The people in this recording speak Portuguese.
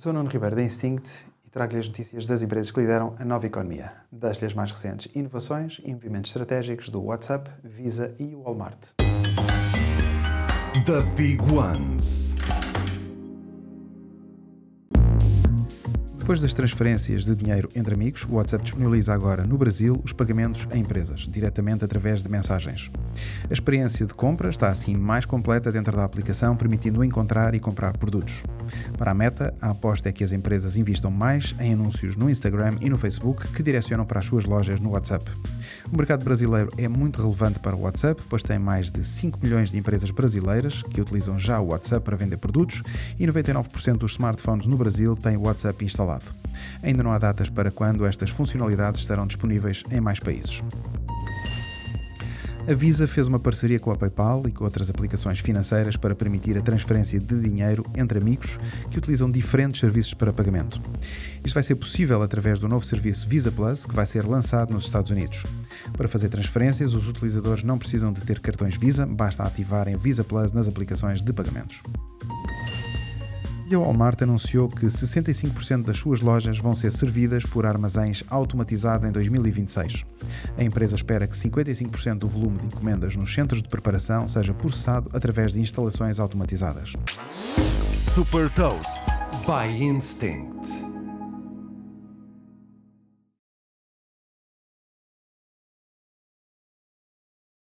Eu sou o Nuno Ribeiro da Instinct e trago-lhe as notícias das empresas que lideram a nova economia. Das-lhe as mais recentes inovações e movimentos estratégicos do WhatsApp, Visa e Walmart. The Big Ones. Depois das transferências de dinheiro entre amigos, o WhatsApp disponibiliza agora no Brasil os pagamentos a empresas, diretamente através de mensagens. A experiência de compra está assim mais completa dentro da aplicação, permitindo encontrar e comprar produtos. Para a meta, a aposta é que as empresas investam mais em anúncios no Instagram e no Facebook que direcionam para as suas lojas no WhatsApp. O mercado brasileiro é muito relevante para o WhatsApp, pois tem mais de 5 milhões de empresas brasileiras que utilizam já o WhatsApp para vender produtos e 99% dos smartphones no Brasil têm o WhatsApp instalado. Ainda não há datas para quando estas funcionalidades estarão disponíveis em mais países. A Visa fez uma parceria com a PayPal e com outras aplicações financeiras para permitir a transferência de dinheiro entre amigos que utilizam diferentes serviços para pagamento. Isto vai ser possível através do novo serviço Visa Plus, que vai ser lançado nos Estados Unidos. Para fazer transferências, os utilizadores não precisam de ter cartões Visa, basta ativarem o Visa Plus nas aplicações de pagamentos. E a Walmart anunciou que 65% das suas lojas vão ser servidas por armazéns automatizados em 2026. A empresa espera que 55% do volume de encomendas nos centros de preparação seja processado através de instalações automatizadas. Super Toast by Instinct.